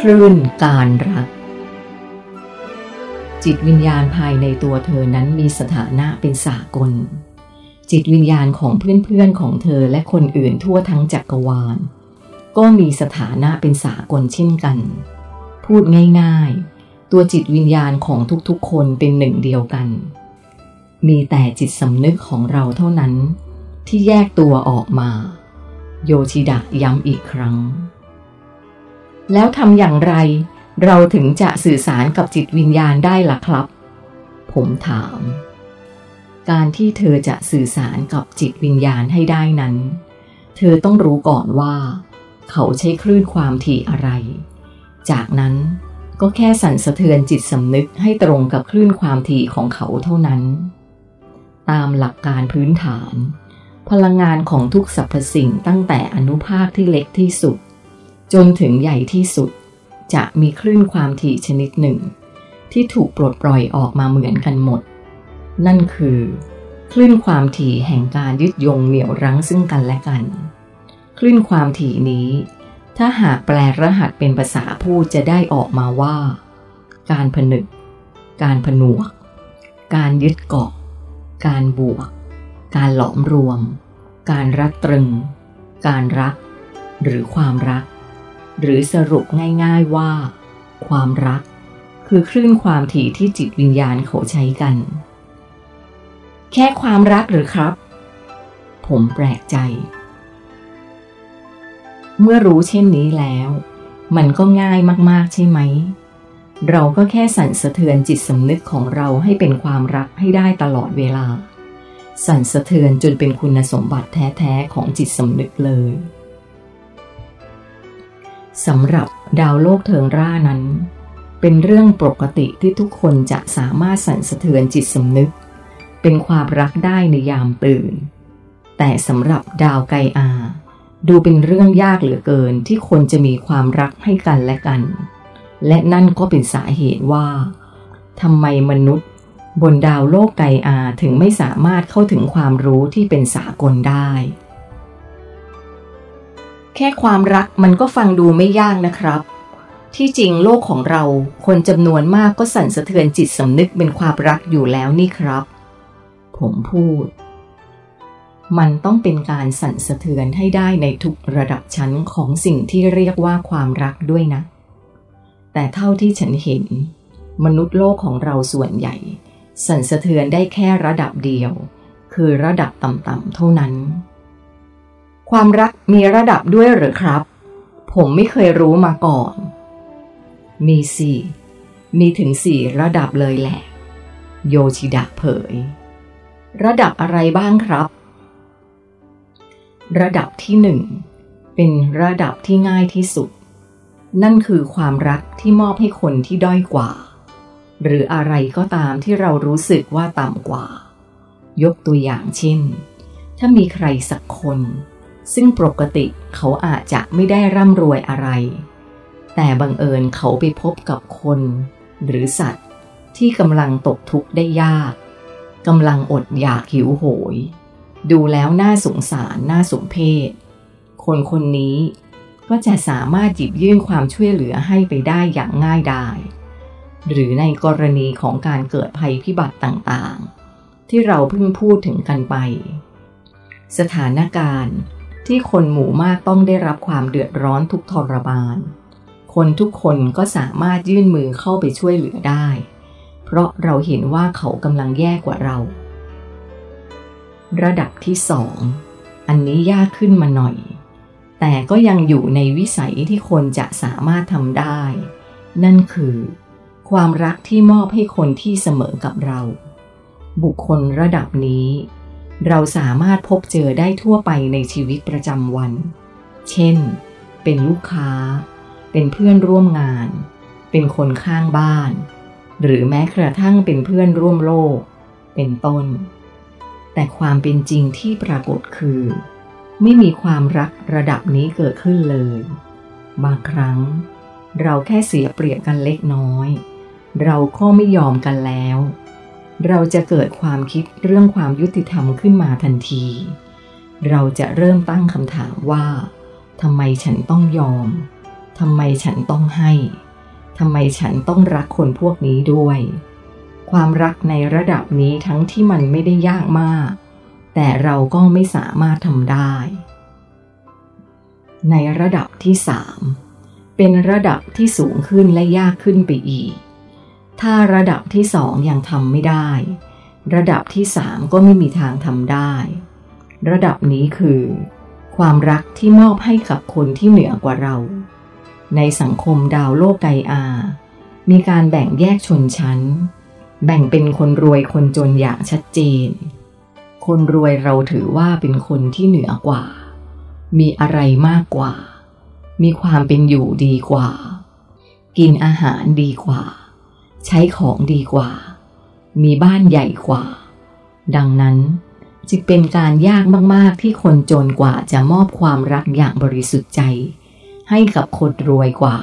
คลื่นการรัก จิตวิญญาณภายในตัวเธอนั้นมีสถานะเป็นสากล จิตวิญญาณของเพื่อนๆของเธอและคนอื่นทั่วทั้งจักรวาล ก็มีสถานะเป็นสากลเช่นกัน พูดง่ายๆ ตัวจิตวิญญาณของทุกๆ คนเป็นหนึ่งเดียวกัน มีแต่จิตสำนึกของเราเท่านั้นที่แยกตัวออกมา โยชิดะย้ำอีกครั้ง แล้วทำอย่างไร เราถึงจะสื่อสารกับจิตวิญญาณได้ล่ะครับ ผมถาม การที่เธอจะสื่อสารกับจิตวิญญาณให้ได้นั้น เธอต้องรู้ก่อนว่า เขาใช้คลื่นความถี่อะไร จากนั้นก็แค่สั่นสะเทือนจิตสำนึกให้ตรงกับคลื่นความถี่ของเขาเท่านั้น ตามหลักการพื้นฐาน พลังงานของทุกสรรพสิ่งตั้งแต่อนุภาคที่เล็กที่สุด จนถึงใหญ่ที่สุด จะมีคลื่นความถี่ชนิดหนึ่ง ที่ถูกปลดปล่อยออกมาเหมือนกันหมด นั่นคือ คลื่นความถี่แห่งการยึดโยงเหนี่ยวรั้งซึ่งกันและกัน คลื่นความถี่นี้ ถ้าหากแปลรหัสเป็นภาษาพูดจะได้ออกมาว่า การผนึก การผนวก การยึดเกาะ การบวก การหลอมรวม การรัดตรึง การรัก หรือความรัก หรือสรุปง่ายๆว่า ความรักคือคลื่นความถี่ที่จิตวิญญาณเขาใช้กัน แค่ความรักหรือครับ ผมแปลกใจ เมื่อรู้เช่นนี้แล้ว มันก็ง่ายมากๆใช่ไหม เราก็แค่สั่นสะเทือนจิตสำนึกของเราให้เป็นความรักให้ได้ตลอดเวลา สั่นสะเทือนจนเป็นคุณสมบัติแท้ ๆ ของจิตสำนึกเลย สำหรับดาวโลกเทิงร่านั้น เป็นเรื่องปกติที่ทุกคนจะสามารถสั่นสะเทือนจิตสำนึก เป็นความรักได้ในยามตื่น แต่สำหรับดาวไกอา ดูเป็นเรื่องยากเหลือเกินที่คนจะมีความรักให้กันและกัน และนั่นก็เป็นสาเหตุว่าทำไมมนุษย์ บนดาวโลกไกอาถึงไม่สามารถเข้าถึงความรู้ที่เป็นสากลได้ แค่ความรักมันก็ฟังดูไม่ยากนะครับ ที่จริงโลกของเราคนจำนวนมากก็สั่นสะเทือนจิตสำนึกเป็นความรักอยู่แล้วนี่ครับ ผมพูด มันต้องเป็นการสั่นสะเทือนให้ได้ในทุกระดับชั้นของสิ่งที่เรียกว่าความรักด้วยนะ แต่เท่าที่ฉันเห็น มนุษย์โลกของเราส่วนใหญ่ สั่นสะเทือนได้แค่ระดับเดียว คือระดับต่ำๆเท่านั้น ความรักมีระดับด้วยหรือครับ ผมไม่เคยรู้มาก่อน มีสี่มีถึงสี่ระดับเลยแหละ โยชิดะเผย ระดับอะไรบ้างครับ ระดับที่หนึ่งเป็นระดับที่ง่ายที่สุด นั่นคือความรักที่มอบให้คนที่ด้อยกว่า หรืออะไรก็ตามที่เรารู้สึกว่าต่ำกว่า ยกตัวอย่างเช่น ถ้ามีใครสักคน ซึ่งปกติเขาอาจจะไม่ได้ร่ำรวยอะไร แต่บังเอิญเขาไปพบกับคน หรือสัตว์ที่กำลังตกทุกข์ได้ยากกำลังอดอยากหิวโหย ดูแล้วน่าสงสารน่าสมเพชคนคนนี้ก็จะสามารถหยิบยื่นความช่วยเหลือให้ไปได้อย่างง่ายดายหรือในกรณีของการเกิดภัยพิบัติต่างๆ ที่เราเพิ่งพูดถึงกันไป สถานการณ์ ที่คนหมู่มากต้องได้รับความเดือดร้อนทุกทรมาน คนทุกคนก็สามารถยื่นมือเข้าไปช่วยเหลือได้ เพราะเราเห็นว่าเขากำลังแย่กว่าเรา ระดับที่สองอันนี้ยากขึ้นมาหน่อย แต่ก็ยังอยู่ในวิสัยที่คนจะสามารถทำได้ นั่นคือ ความรักที่มอบให้คนที่เสมอกับเรา บุคคลระดับนี้ เราสามารถพบเจอได้ทั่วไปในชีวิตประจำวัน เช่น เป็นลูกค้า เป็นเพื่อนร่วมงาน เป็นคนข้างบ้าน หรือแม้กระทั่งเป็นเพื่อนร่วมโลก เป็นต้น แต่ความเป็นจริงที่ปรากฏคือ ไม่มีความรักระดับนี้เกิดขึ้นเลย บางครั้ง เราแค่เสียเปรียบกันเล็กน้อย เราก็ไม่ยอมกันแล้ว เราจะเกิดความคิดเรื่องความยุติธรรมขึ้นมาทันที เราจะเริ่มตั้งคำถามว่าทำไมฉันต้องยอม ทำไมฉันต้องให้ ทำไมฉันต้องรักคนพวกนี้ด้วย ความรักในระดับนี้ทั้งที่มันไม่ได้ยากมาก แต่เราก็ไม่สามารถทำได้ ในระดับที่สามเป็นระดับที่สูงขึ้นและยากขึ้นไปอีก ถ้าระดับที่สองยังทำไม่ได้ ระดับที่สามก็ไม่มีทางทำได้ ระดับนี้คือ ความรักที่มอบให้กับคนที่เหนือกว่าเรา ในสังคมดาวโลกไกอา มีการแบ่งแยกชนชั้น แบ่งเป็นคนรวยคนจนอย่างชัดเจน คนรวยเราถือว่าเป็นคนที่เหนือกว่า มีอะไรมากกว่า มีความเป็นอยู่ดีกว่า กินอาหารดีกว่า ใช้ของดีกว่า มีบ้านใหญ่กว่า ดังนั้นจึงเป็นการยากมาก ๆ ที่คนจนกว่าจะมอบความรักอย่างบริสุทธิ์ใจ ให้กับคนรวยกว่า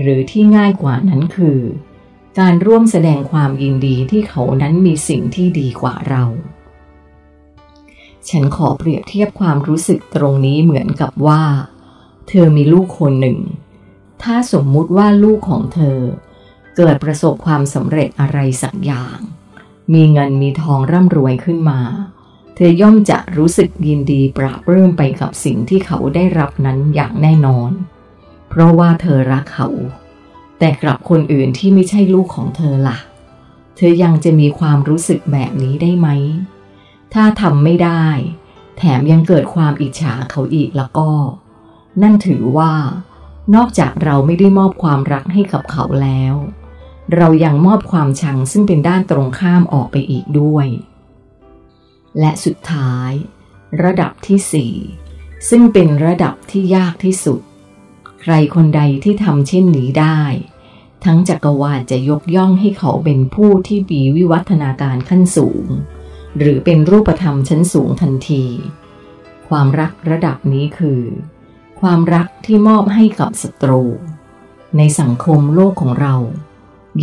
หรือที่ง่ายกว่านั้นคือ การร่วมแสดงความยินดีที่เขานั้นมีสิ่งที่ดีกว่าเรา ฉันขอเปรียบเทียบความรู้สึกตรงนี้เหมือนกับว่า เธอมีลูกคนหนึ่ง ถ้าสมมุติว่าลูกของเธอ เกิดประสบความสำเร็จอะไรสักอย่าง มีเงินมีทองร่ำรวยขึ้นมา เธอย่อมจะรู้สึกยินดีปราบเรื่มไปกับสิ่งที่เขาได้รับนั้นอย่างแน่นอน เพราะว่าเธอรักเขา แต่กลับคนอื่นที่ไม่ใช่ลูกของเธอละ่ะ เธอยังจะมีความรู้สึกแบบนี้ได้ไหม ถ้าทำไม่ได้ แถมยังเกิดความอิจฉาเขาอีกแล้วก็ นั่นถือว่านอกจากเราไม่ได้มอบความรักให้กับเขาแล้ว เรายังมอบความชังซึ่งเป็นด้านตรงข้ามออกไปอีกด้วย และสุดท้าย ระดับที่สี่ซึ่งเป็นระดับที่ยากที่สุด ใครคนใดที่ทำเช่นนี้ได้ ทั้งจักรวาลจะยกย่องให้เขาเป็นผู้ที่มีวิวัฒนาการขั้นสูง หรือเป็นรูปธรรมชั้นสูงทันที ความรักระดับนี้คือ ความรักที่มอบให้กับศัตรู ในสังคมโลกของเรา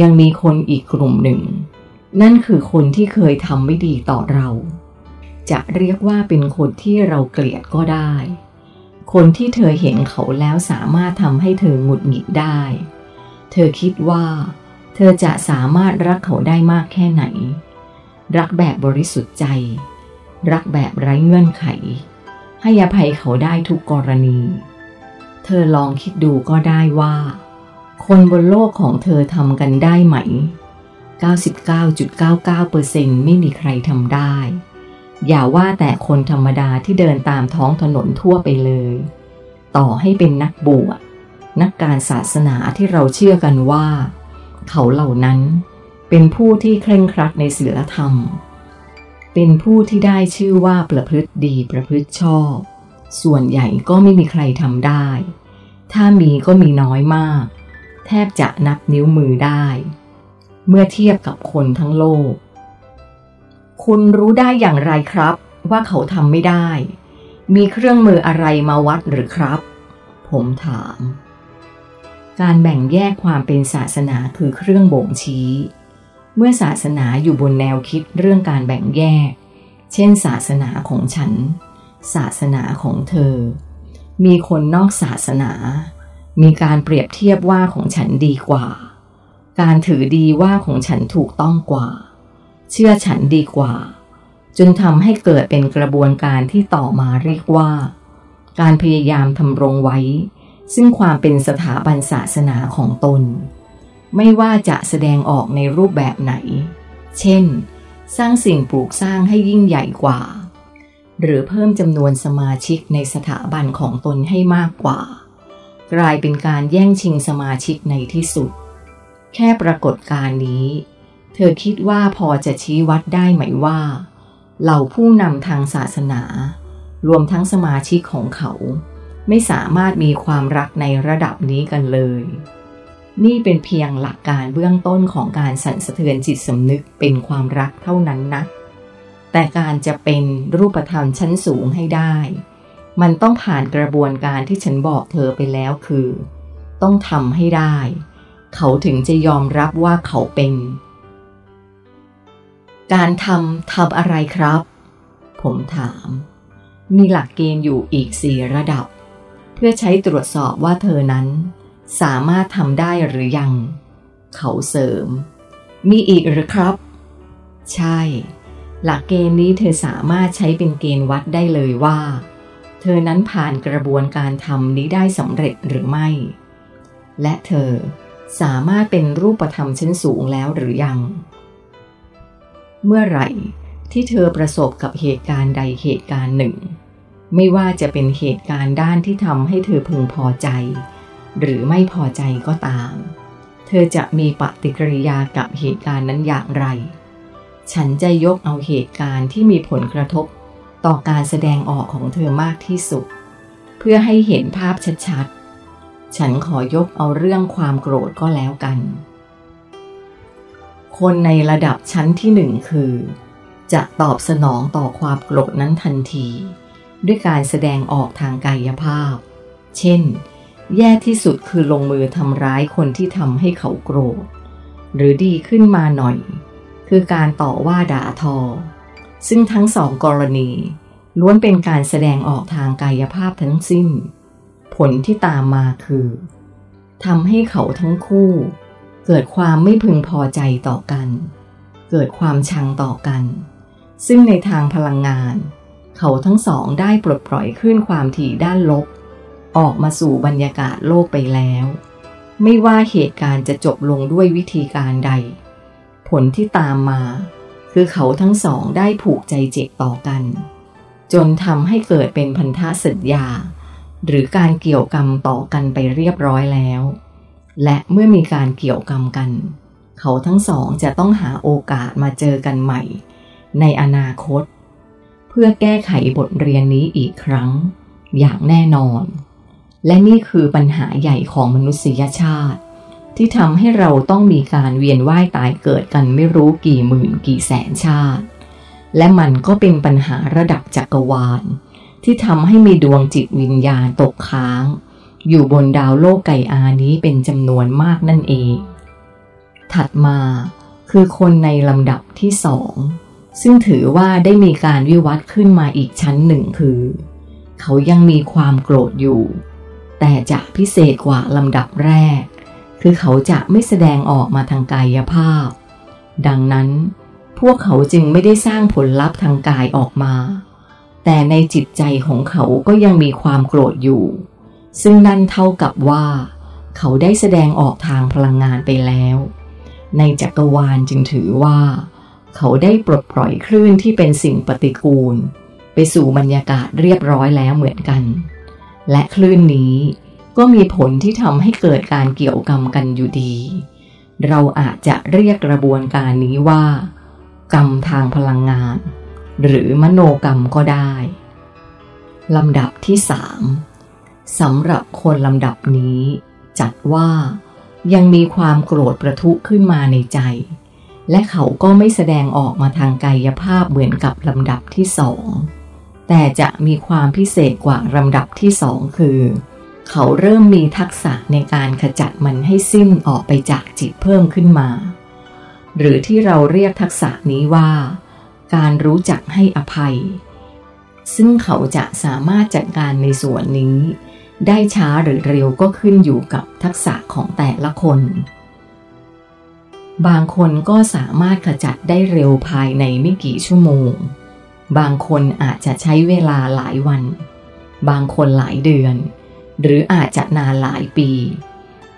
ยังมีคนอีกกลุ่มหนึ่ง นั่นคือคนที่เคยทำไม่ดีต่อเรา จะเรียกว่าเป็นคนที่เราเกลียดก็ได้ คนที่เธอเห็นเขาแล้วสามารถทำให้เธอหงุดหงิดได้ เธอคิดว่า เธอจะสามารถรักเขาได้มากแค่ไหน รักแบบบริสุทธิ์ใจ รักแบบไร้เงื่อนไข ให้อภัยเขาได้ทุกกรณี เธอลองคิดดูก็ได้ว่า คนบนโลกของเธอทำกันได้ไหม 99.99%ไม่มีใครทำได้ อย่าว่าแต่คนธรรมดาที่เดินตามท้องถนนทั่วไปเลย ต่อให้เป็นนักบวชนักการศาสนาที่เราเชื่อกันว่า เขาเหล่านั้นเป็นผู้ที่เคร่งครัดในศีลธรรม เป็นผู้ที่ได้ชื่อว่าประพฤติดีประพฤติชอบ ส่วนใหญ่ก็ไม่มีใครทำได้ ถ้ามีก็มีน้อยมาก ทบจะนับนิ้วมือได้ เมื่อเทียบกับคนทั้งโลก คุณรู้ได้อย่างไรครับ ว่าเขาทำไม่ได้ มีเครื่องมืออะไรมาวัดหรือครับ ผมถาม การแบ่งแยกความเป็นศาสนาคือเครื่องบ่งชี้ เมื่อศาสนาอยู่บนแนวคิดเรื่องการแบ่งแยก เช่น ศาสนาของฉัน ศาสนาของเธอ มีคนนอกศาสนา มีการเปรียบเทียบว่าของฉันดีกว่า การถือดีว่าของฉันถูกต้องกว่า เชื่อฉันดีกว่า จนทำให้เกิดเป็นกระบวนการที่ต่อมาเรียกว่า การพยายามทำรงไว้ ซึ่งความเป็นสถาบันศาสนาของตน ไม่ว่าจะแสดงออกในรูปแบบไหน เช่น สร้างสิ่งปลูกสร้างให้ยิ่งใหญ่กว่า หรือเพิ่มจำนวนสมาชิกในสถาบันของตนให้มากกว่า กลายเป็นการแย่งชิงสมาชิกในที่สุด แค่ปรากฏการนี้ เธอคิดว่าพอจะชี้วัดได้ไหมว่า เหล่าผู้นำทางศาสนา รวมทั้งสมาชิกของเขา ไม่สามารถมีความรักในระดับนี้กันเลย นี่เป็นเพียงหลักการเบื้องต้นของการสั่นสะเทือนจิตสำนึกเป็นความรักเท่านั้นนะแต่การจะเป็นรูปธรรมชั้นสูงให้ได้ มันต้องผ่านกระบวนการที่ฉันบอกเธอไปแล้วคือ ต้องทำให้ได้ เขาถึงจะยอมรับว่าเขาเป็น การทำทำอะไรครับ ผมถาม มีหลักเกณฑ์อยู่อีกสี่ระดับ เพื่อใช้ตรวจสอบว่าเธอนั้น สามารถทำได้หรือยัง เขาเสริม มีอีกหรือครับ ใช่ หลักเกณฑ์นี้เธอสามารถใช้เป็นเกณฑ์วัดได้เลยว่า เธอนั้นผ่านกระบวนการทำนี้ได้สำเร็จหรือไม่ และเธอสามารถเป็นรูปธรรมชั้นสูงแล้วหรือยัง เมื่อไหร่ที่เธอประสบกับเหตุการณ์ใดเหตุการณ์หนึ่ง ไม่ว่าจะเป็นเหตุการณ์ด้านที่ทำให้เธอพึงพอใจ หรือไม่พอใจก็ตาม เธอจะมีปฏิกิริยากับเหตุการณ์นั้นอย่างไร ฉันจะยกเอาเหตุการณ์ที่มีผลกระทบ ต่อการแสดงออกของเธอมากที่สุด เพื่อให้เห็นภาพชัดๆ ฉันขอยกเอาเรื่องความโกรธก็แล้วกัน คนในระดับชั้นที่หนึ่งคือ จะตอบสนองต่อความโกรธนั้นทันที ด้วยการแสดงออกทางกายภาพ เช่น แย่ที่สุดคือลงมือทำร้ายคนที่ทำให้เขาโกรธ หรือดีขึ้นมาหน่อย คือการต่อว่าด่าทอ ซึ่งทั้งสองกรณีล้วนเป็นการแสดงออกทางกายภาพทั้งสิ้น ผลที่ตามมาคือทำให้เขาทั้งคู่ เกิดความไม่พึงพอใจต่อกัน เกิดความชังต่อกัน ซึ่งในทางพลังงาน เขาทั้งสองได้ปลดปล่อยคลื่นความถี่ด้านลบ ออกมาสู่บรรยากาศโลกไปแล้ว ไม่ว่าเหตุการณ์จะจบลงด้วยวิธีการใด ผลที่ตามมา คือเขาทั้งสองได้ผูกใจเจ็บต่อกัน จนทำให้เกิดเป็นพันธสัญญา หรือการเกี่ยวกรรมต่อกันไปเรียบร้อยแล้ว และเมื่อมีการเกี่ยวกรรมกัน เขาทั้งสองจะต้องหาโอกาสมาเจอกันใหม่ ในอนาคต เพื่อแก้ไขบทเรียนนี้อีกครั้ง อย่างแน่นอน และนี่คือปัญหาใหญ่ของมนุษยชาติ ที่ทำให้เราต้องมีการเวียนว่ายตายเกิดกันไม่รู้กี่หมื่นกี่แสนชาติ และมันก็เป็นปัญหาระดับจักรวาล ที่ทำให้มีดวงจิตวิญญาณตกค้าง อยู่บนดาวโลกไก่อานี้เป็นจำนวนมากนั่นเอง ถัดมาคือคนในลำดับที่สองซึ่งถือว่าได้มีการวิวัฒน์ขึ้นมาอีกชั้นหนึ่งคือ เขายังมีความโกรธอยู่ แต่จะพิเศษกว่าลำดับแรก คือเขาจะไม่แสดงออกมาทางกายภาพ ดังนั้น พวกเขาจึงไม่ได้สร้างผลลัพธ์ทางกายออกมา แต่ในจิตใจของเขาก็ยังมีความโกรธอยู่ ซึ่งนั่นเท่ากับว่า เขาได้แสดงออกทางพลังงานไปแล้ว ในจักรวาลจึงถือว่า เขาได้ปลดปล่อยคลื่นที่เป็นสิ่งปฏิกูล ไปสู่บรรยากาศเรียบร้อยแล้วเหมือนกัน และคลื่นนี้ ก็มีผลที่ทำให้เกิดการเกี่ยวกรรมกันอยู่ดี เราอาจจะเรียกกระบวนการนี้ว่า กรรมทางพลังงาน หรือมโนกรรมก็ได้ลำดับที่สามสำหรับคนลำดับนี้ จัดว่ายังมีความโกรธประทุขึ้นมาในใจ และเขาก็ไม่แสดงออกมาทางกายภาพเหมือนกับลำดับที่สองแต่จะมีความพิเศษกว่าลำดับที่สองคือ เขาเริ่มมีทักษะในการขจัดมันให้สิ้นออกไปจากจิตเพิ่มขึ้นมา หรือที่เราเรียกทักษะนี้ว่า การรู้จักให้อภัย ซึ่งเขาจะสามารถจัดการในส่วนนี้ ได้ช้าหรือเร็วก็ขึ้นอยู่กับทักษะของแต่ละคน บางคนก็สามารถขจัดได้เร็วภายในไม่กี่ชั่วโมง บางคนอาจจะใช้เวลาหลายวัน บางคนหลายเดือน หรืออาจจะนานหลายปี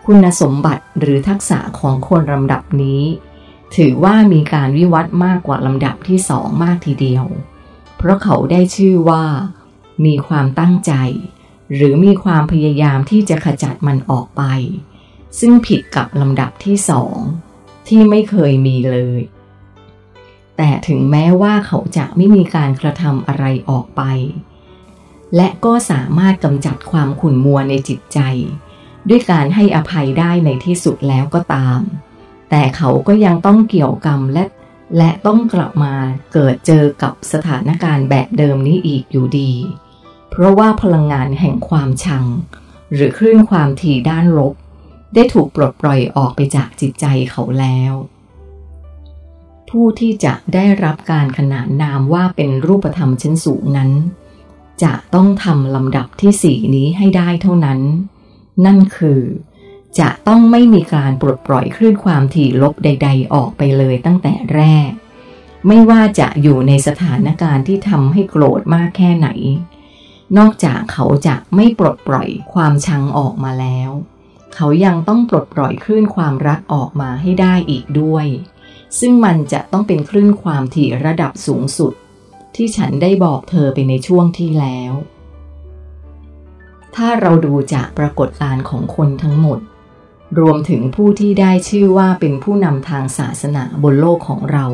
คุณสมบัติหรือทักษะของคนลำดับนี้ ถือว่ามีการวิวัฒน์มากกว่าลำดับที่สองมากทีเดียว เพราะเขาได้ชื่อว่า มีความตั้งใจ หรือมีความพยายามที่จะขจัดมันออกไป ซึ่งผิดกับลำดับที่สองที่ไม่เคยมีเลย แต่ถึงแม้ว่าเขาจะไม่มีการกระทำอะไรออกไป และก็สามารถกำจัดความขุ่นมัวในจิตใจ ด้วยการให้อภัยได้ในที่สุดแล้วก็ตาม แต่เขาก็ยังต้องเกี่ยวกรรมและและต้องกลับมาเกิดเจอกับสถานการณ์แบบเดิมนี้อีกอยู่ดี เพราะว่าพลังงานแห่งความชัง หรือคลื่นความถี่ด้านลบ ได้ถูกปลดปล่อยออกไปจากจิตใจเขาแล้ว ผู้ที่จะได้รับการขนานนามว่าเป็นรูปธรรมชั้นสูงนั้น จะต้องทำลำดับที่สี่นี้ให้ได้เท่านั้น นั่นคือ จะต้องไม่มีการปลดปล่อยคลื่นความถี่ลบใด ๆ ออกไปเลยตั้งแต่แรก ไม่ว่าจะอยู่ในสถานการณ์ที่ทำให้โกรธมากแค่ไหน นอกจากเขาจะไม่ปลดปล่อยความชังออกมาแล้ว เขายังต้องปลดปล่อยคลื่นความรักออกมาให้ได้อีกด้วย ซึ่งมันจะต้องเป็นคลื่นความถี่ระดับสูงสุด ที่ฉันได้บอกเธอไปในช่วงที่แล้ว ถ้าเราดูจากปรากฏการณ์ของคนทั้งหมด รวมถึงผู้ที่ได้ชื่อว่าเป็นผู้นำทางศาสนาบนโลกของเรา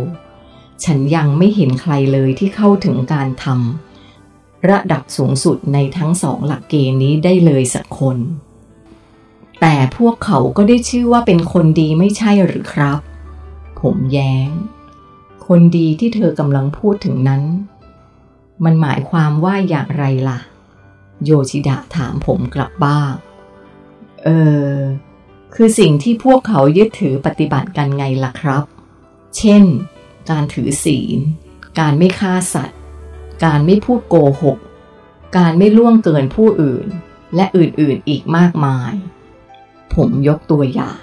ฉันยังไม่เห็นใครเลยที่เข้าถึงการทำระดับสูงสุดในทั้งสองหลักเกณฑ์นี้ได้เลยสักคน แต่พวกเขาก็ได้ชื่อว่าเป็นคนดีไม่ใช่หรือครับ ผมแย้ง คนดีที่เธอกำลังพูดถึงนั้น มันหมายความว่าอย่างไรล่ะ โยชิดะถามผมกลับบ้าง เออ คือสิ่งที่พวกเขายึดถือปฏิบัติกันไงล่ะครับ เช่น การถือศีล การไม่ฆ่าสัตว์ การไม่พูดโกหก การไม่ล่วงเกินผู้อื่น และอื่นๆอีกมากมาย ผมยกตัวอย่าง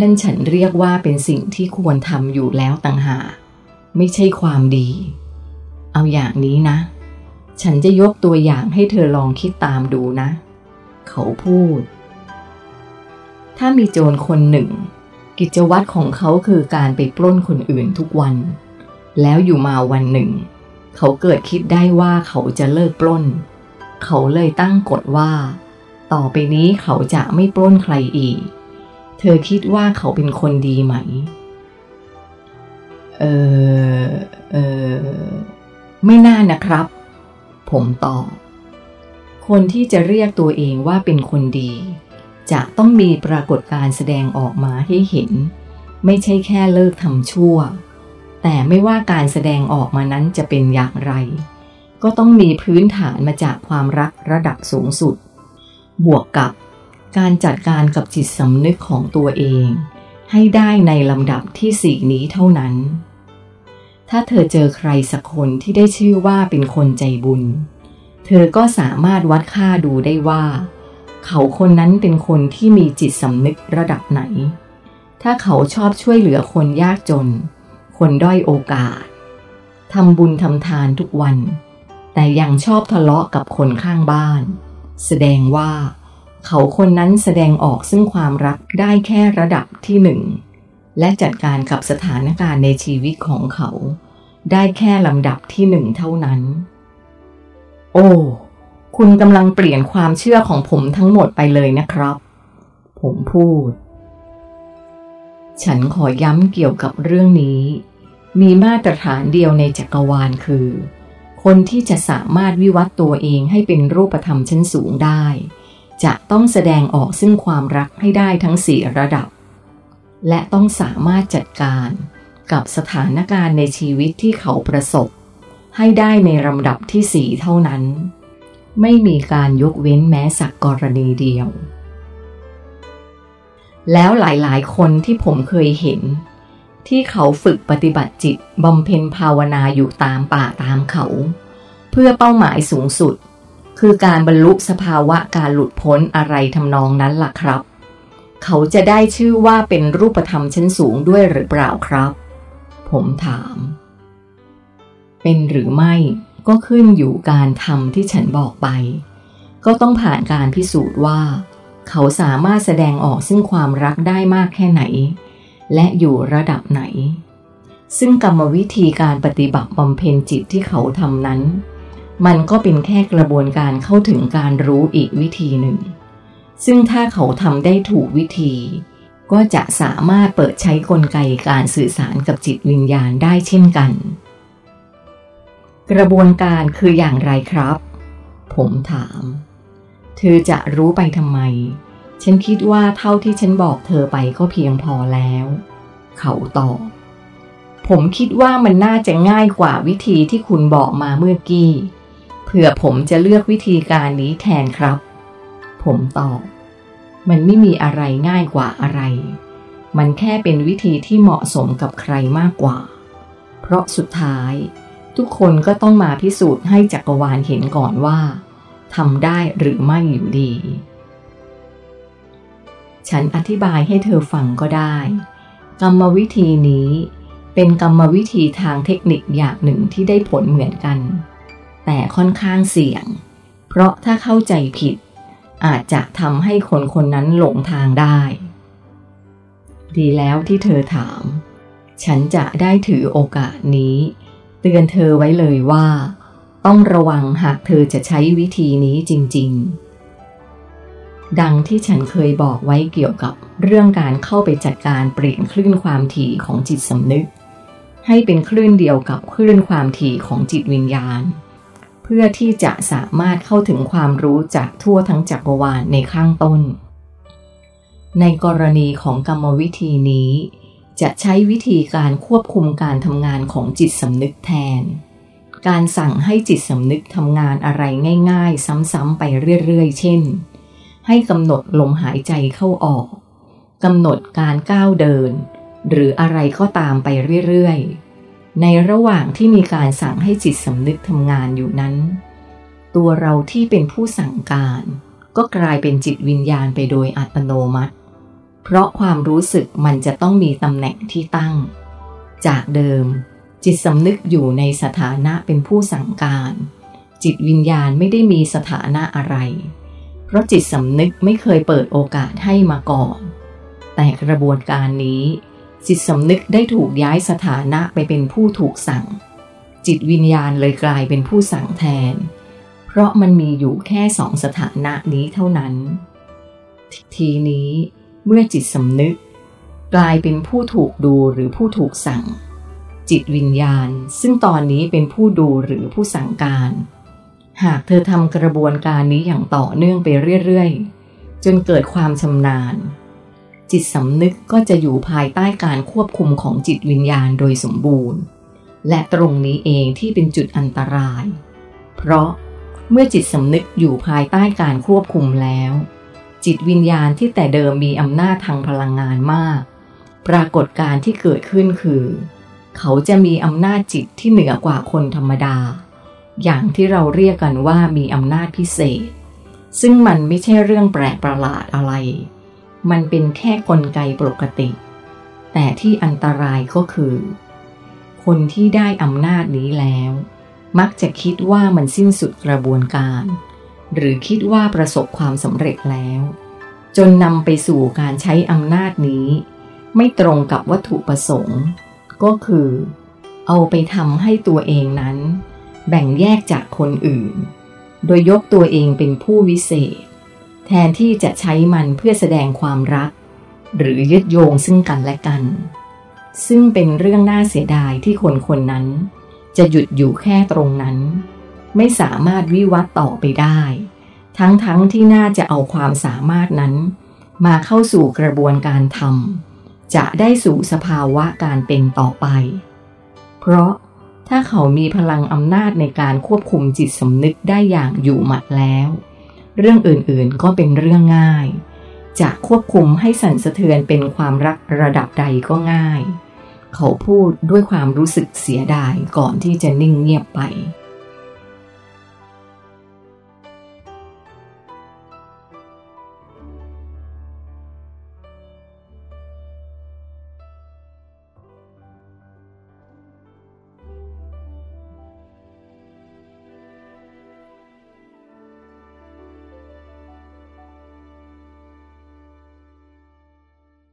นั่นฉันเรียกว่าเป็นสิ่งที่ควรทำอยู่แล้วต่างหากไม่ใช่ความดี เอาอย่างนี้นะ ฉันจะยกตัวอย่างให้เธอลองคิดตามดูนะ เขาพูด ถ้ามีโจรคนหนึ่ง กิจวัตรของเขาคือการไปปล้นคนอื่นทุกวัน แล้วอยู่มาวันหนึ่ง เขาเกิดคิดได้ว่าเขาจะเลิกปล้น เขาเลยตั้งกฎว่า ต่อไปนี้เขาจะไม่ปล้นใครอีก เธอคิดว่าเขาเป็นคนดีไหม เออเออไม่น่านะครับ ผมตอบ คนที่จะเรียกตัวเองว่าเป็นคนดี จะต้องมีปรากฏการแสดงออกมาให้เห็น ไม่ใช่แค่เลิกทำชั่ว แต่ไม่ว่าการแสดงออกมานั้นจะเป็นอย่างไร ก็ต้องมีพื้นฐานมาจากความรักระดับสูงสุด บวกกับ การจัดการกับจิตสำนึกของตัวเอง ให้ได้ในลำดับที่สี่นี้เท่านั้น ถ้าเธอเจอใครสักคนที่ได้ชื่อว่าเป็นคนใจบุญ เธอก็สามารถวัดค่าดูได้ว่า เขาคนนั้นเป็นคนที่มีจิตสำนึกระดับไหน ถ้าเขาชอบช่วยเหลือคนยากจน คนด้อยโอกาสทำบุญทำทานทุกวัน แต่ยังชอบทะเลาะกับคนข้างบ้าน แสดงว่า เขาคนนั้นแสดงออกซึ่งความรักได้แค่ระดับที่หนึ่งและจัดการกับสถานการณ์ในชีวิตของเขา ได้แค่ลำดับที่หนึ่งเท่านั้น โอ้ คุณกำลังเปลี่ยนความเชื่อของผมทั้งหมดไปเลยนะครับ ผมพูด ฉันขอย้ำเกี่ยวกับเรื่องนี้ มีมาตรฐานเดียวในจักรวาลคือ คนที่จะสามารถวิวัตตัวเองให้เป็นรูปธรรมชั้นสูงได้ จะต้องแสดงออกซึ่งความรักให้ได้ทั้งสี่ระดับ และต้องสามารถจัดการกับสถานการณ์ในชีวิตที่เขาประสบ ให้ได้ในลำดับที่สี่เท่านั้น ไม่มีการยกเว้นแม้สักกรณีเดียว แล้วหลายๆ คนที่ผมเคยเห็น ที่เขาฝึกปฏิบัติจิตบำเพ็ญภาวนาอยู่ตามป่าตามเขา เพื่อเป้าหมายสูงสุด คือการบรรลุสภาวะการหลุดพ้นอะไรทำนองนั้นล่ะครับ เขาจะได้ชื่อว่าเป็นรูปธรรมชั้นสูงด้วยหรือเปล่าครับ ผมถาม เป็นหรือไม่ก็ขึ้นอยู่การทำที่ฉันบอกไป ก็ต้องผ่านการพิสูจน์ว่า เขาสามารถแสดงออกซึ่งความรักได้มากแค่ไหน และอยู่ระดับไหน ซึ่งกรรมวิธีการปฏิบัติบำเพ็ญจิตที่เขาทำนั้น มันก็เป็นแค่กระบวนการเข้าถึงการรู้อีกวิธีหนึ่ง ซึ่งถ้าเขาทำได้ถูกวิธี ก็จะสามารถเปิดใช้กลไกการสื่อสารกับจิตวิญญาณได้เช่นกัน กระบวนการคืออย่างไรครับ ผมถาม เธอจะรู้ไปทำไม ฉันคิดว่าเท่าที่ฉันบอกเธอไปก็เพียงพอแล้ว เขาตอบผมคิดว่ามันน่าจะง่ายกว่าวิธีที่คุณบอกมาเมื่อกี้ เผื่อผมจะเลือกวิธีการนี้แทนครับ ผมตอบ มันไม่มีอะไรง่ายกว่าอะไร มันแค่เป็นวิธีที่เหมาะสมกับใครมากกว่า เพราะสุดท้าย ทุกคนก็ต้องมาพิสูจน์ให้จักรวาลเห็นก่อนว่าทำได้หรือไม่อยู่ดี ฉันอธิบายให้เธอฟังก็ได้ กรรมวิธีนี้เป็นกรรมวิธีทางเทคนิคอย่างหนึ่งที่ได้ผลเหมือนกัน แต่ค่อนข้างเสี่ยง เพราะถ้าเข้าใจผิด อาจจะทำให้คนคนนั้นหลงทางได้ ดีแล้วที่เธอถาม ฉันจะได้ถือโอกาสนี้ เตือนเธอไว้เลยว่า ต้องระวังหากเธอจะใช้วิธีนี้จริง ๆดังที่ฉันเคยบอกไว้เกี่ยวกับเรื่องการเข้าไปจัดการเปลี่ยนคลื่นความถี่ของจิตสำนึก ให้เป็นคลื่นเดียวกับคลื่นความถี่ของจิตวิญญาณ เพื่อที่จะสามารถเข้าถึงความรู้จากทั่วทั้งจักรวาลในข้างต้น ในกรณีของกรรมวิธีนี้ จะใช้วิธีการควบคุมการทำงานของจิตสำนึกแทน การสั่งให้จิตสำนึกทำงานอะไรง่าย ๆ ซ้ำๆไปเรื่อยๆ เช่น ให้กำหนดลมหายใจเข้าออกกำหนดการก้าวเดิน หรืออะไรก็ตามไปเรื่อยๆ ในระหว่างที่มีการสั่งให้จิตสำนึกทำงานอยู่นั้น ตัวเราที่เป็นผู้สั่งการ ก็กลายเป็นจิตวิญญาณไปโดยอัตโนมัติ เพราะความรู้สึกมันจะต้องมีตำแหน่งที่ตั้ง จากเดิม จิตสำนึกอยู่ในสถานะเป็นผู้สั่งการ จิตวิญญาณไม่ได้มีสถานะอะไร เพราะจิตสำนึกไม่เคยเปิดโอกาสให้มาก่อน แต่กระบวนการนี้ จิตสำนึกได้ถูกย้ายสถานะไปเป็นผู้ถูกสั่ง จิตวิญญาณเลยกลายเป็นผู้สั่งแทน เพราะมันมีอยู่แค่สองสถานะนี้เท่านั้น ทีนี้เมื่อจิตสำนึก กลายเป็นผู้ถูกดูหรือผู้ถูกสั่ง จิตวิญญาณซึ่งตอนนี้เป็นผู้ดูหรือผู้สั่งการ หากเธอทำกระบวนการนี้อย่างต่อเนื่องไปเรื่อยๆ จนเกิดความชำนาญ จิตสำนึกก็จะอยู่ภายใต้การควบคุมของจิตวิญญาณโดยสมบูรณ์ และตรงนี้เองที่เป็นจุดอันตราย เพราะเมื่อจิตสำนึกอยู่ภายใต้การควบคุมแล้ว จิตวิญญาณที่แต่เดิมมีอำนาจทางพลังงานมาก ปรากฏการที่เกิดขึ้นคือ เขาจะมีอำนาจจิตที่เหนือกว่าคนธรรมดา อย่างที่เราเรียกกันว่ามีอำนาจพิเศษ ซึ่งมันไม่ใช่เรื่องแปลกประหลาดอะไร มันเป็นแค่กลไกปกติ แต่ที่อันตรายก็คือ คนที่ได้อำนาจนี้แล้ว มักจะคิดว่ามันสิ้นสุดกระบวนการ หรือคิดว่าประสบความสำเร็จแล้ว จนนำไปสู่การใช้อำนาจนี้ ไม่ตรงกับวัตถุประสงค์ ก็คือ เอาไปทำให้ตัวเองนั้น แบ่งแยกจากคนอื่น โดยยกตัวเองเป็นผู้วิเศษ แทนที่จะใช้มันเพื่อแสดงความรัก หรือยึดโยงซึ่งกันและกัน ซึ่งเป็นเรื่องน่าเสียดายที่คนคนนั้น จะหยุดอยู่แค่ตรงนั้น ไม่สามารถวิวัตต่อไปได้ ทั้งๆทที่น่าจะเอาความสามารถนั้น มาเข้าสู่กระบวนการทำจะได้สู่สภาวะการเป็นต่อไป เพราะถ้าเขามีพลังอำนาจในการควบคุมจิตสำนึกได้อย่างอยู่หมัดแล้ว เรื่องอื่นๆ ก็เป็นเรื่องง่าย จะควบคุมให้สั่นสะเทือนเป็นความรักระดับใดก็ง่าย เขาพูดด้วยความรู้สึกเสียดายก่อนที่จะนิ่งเงียบไป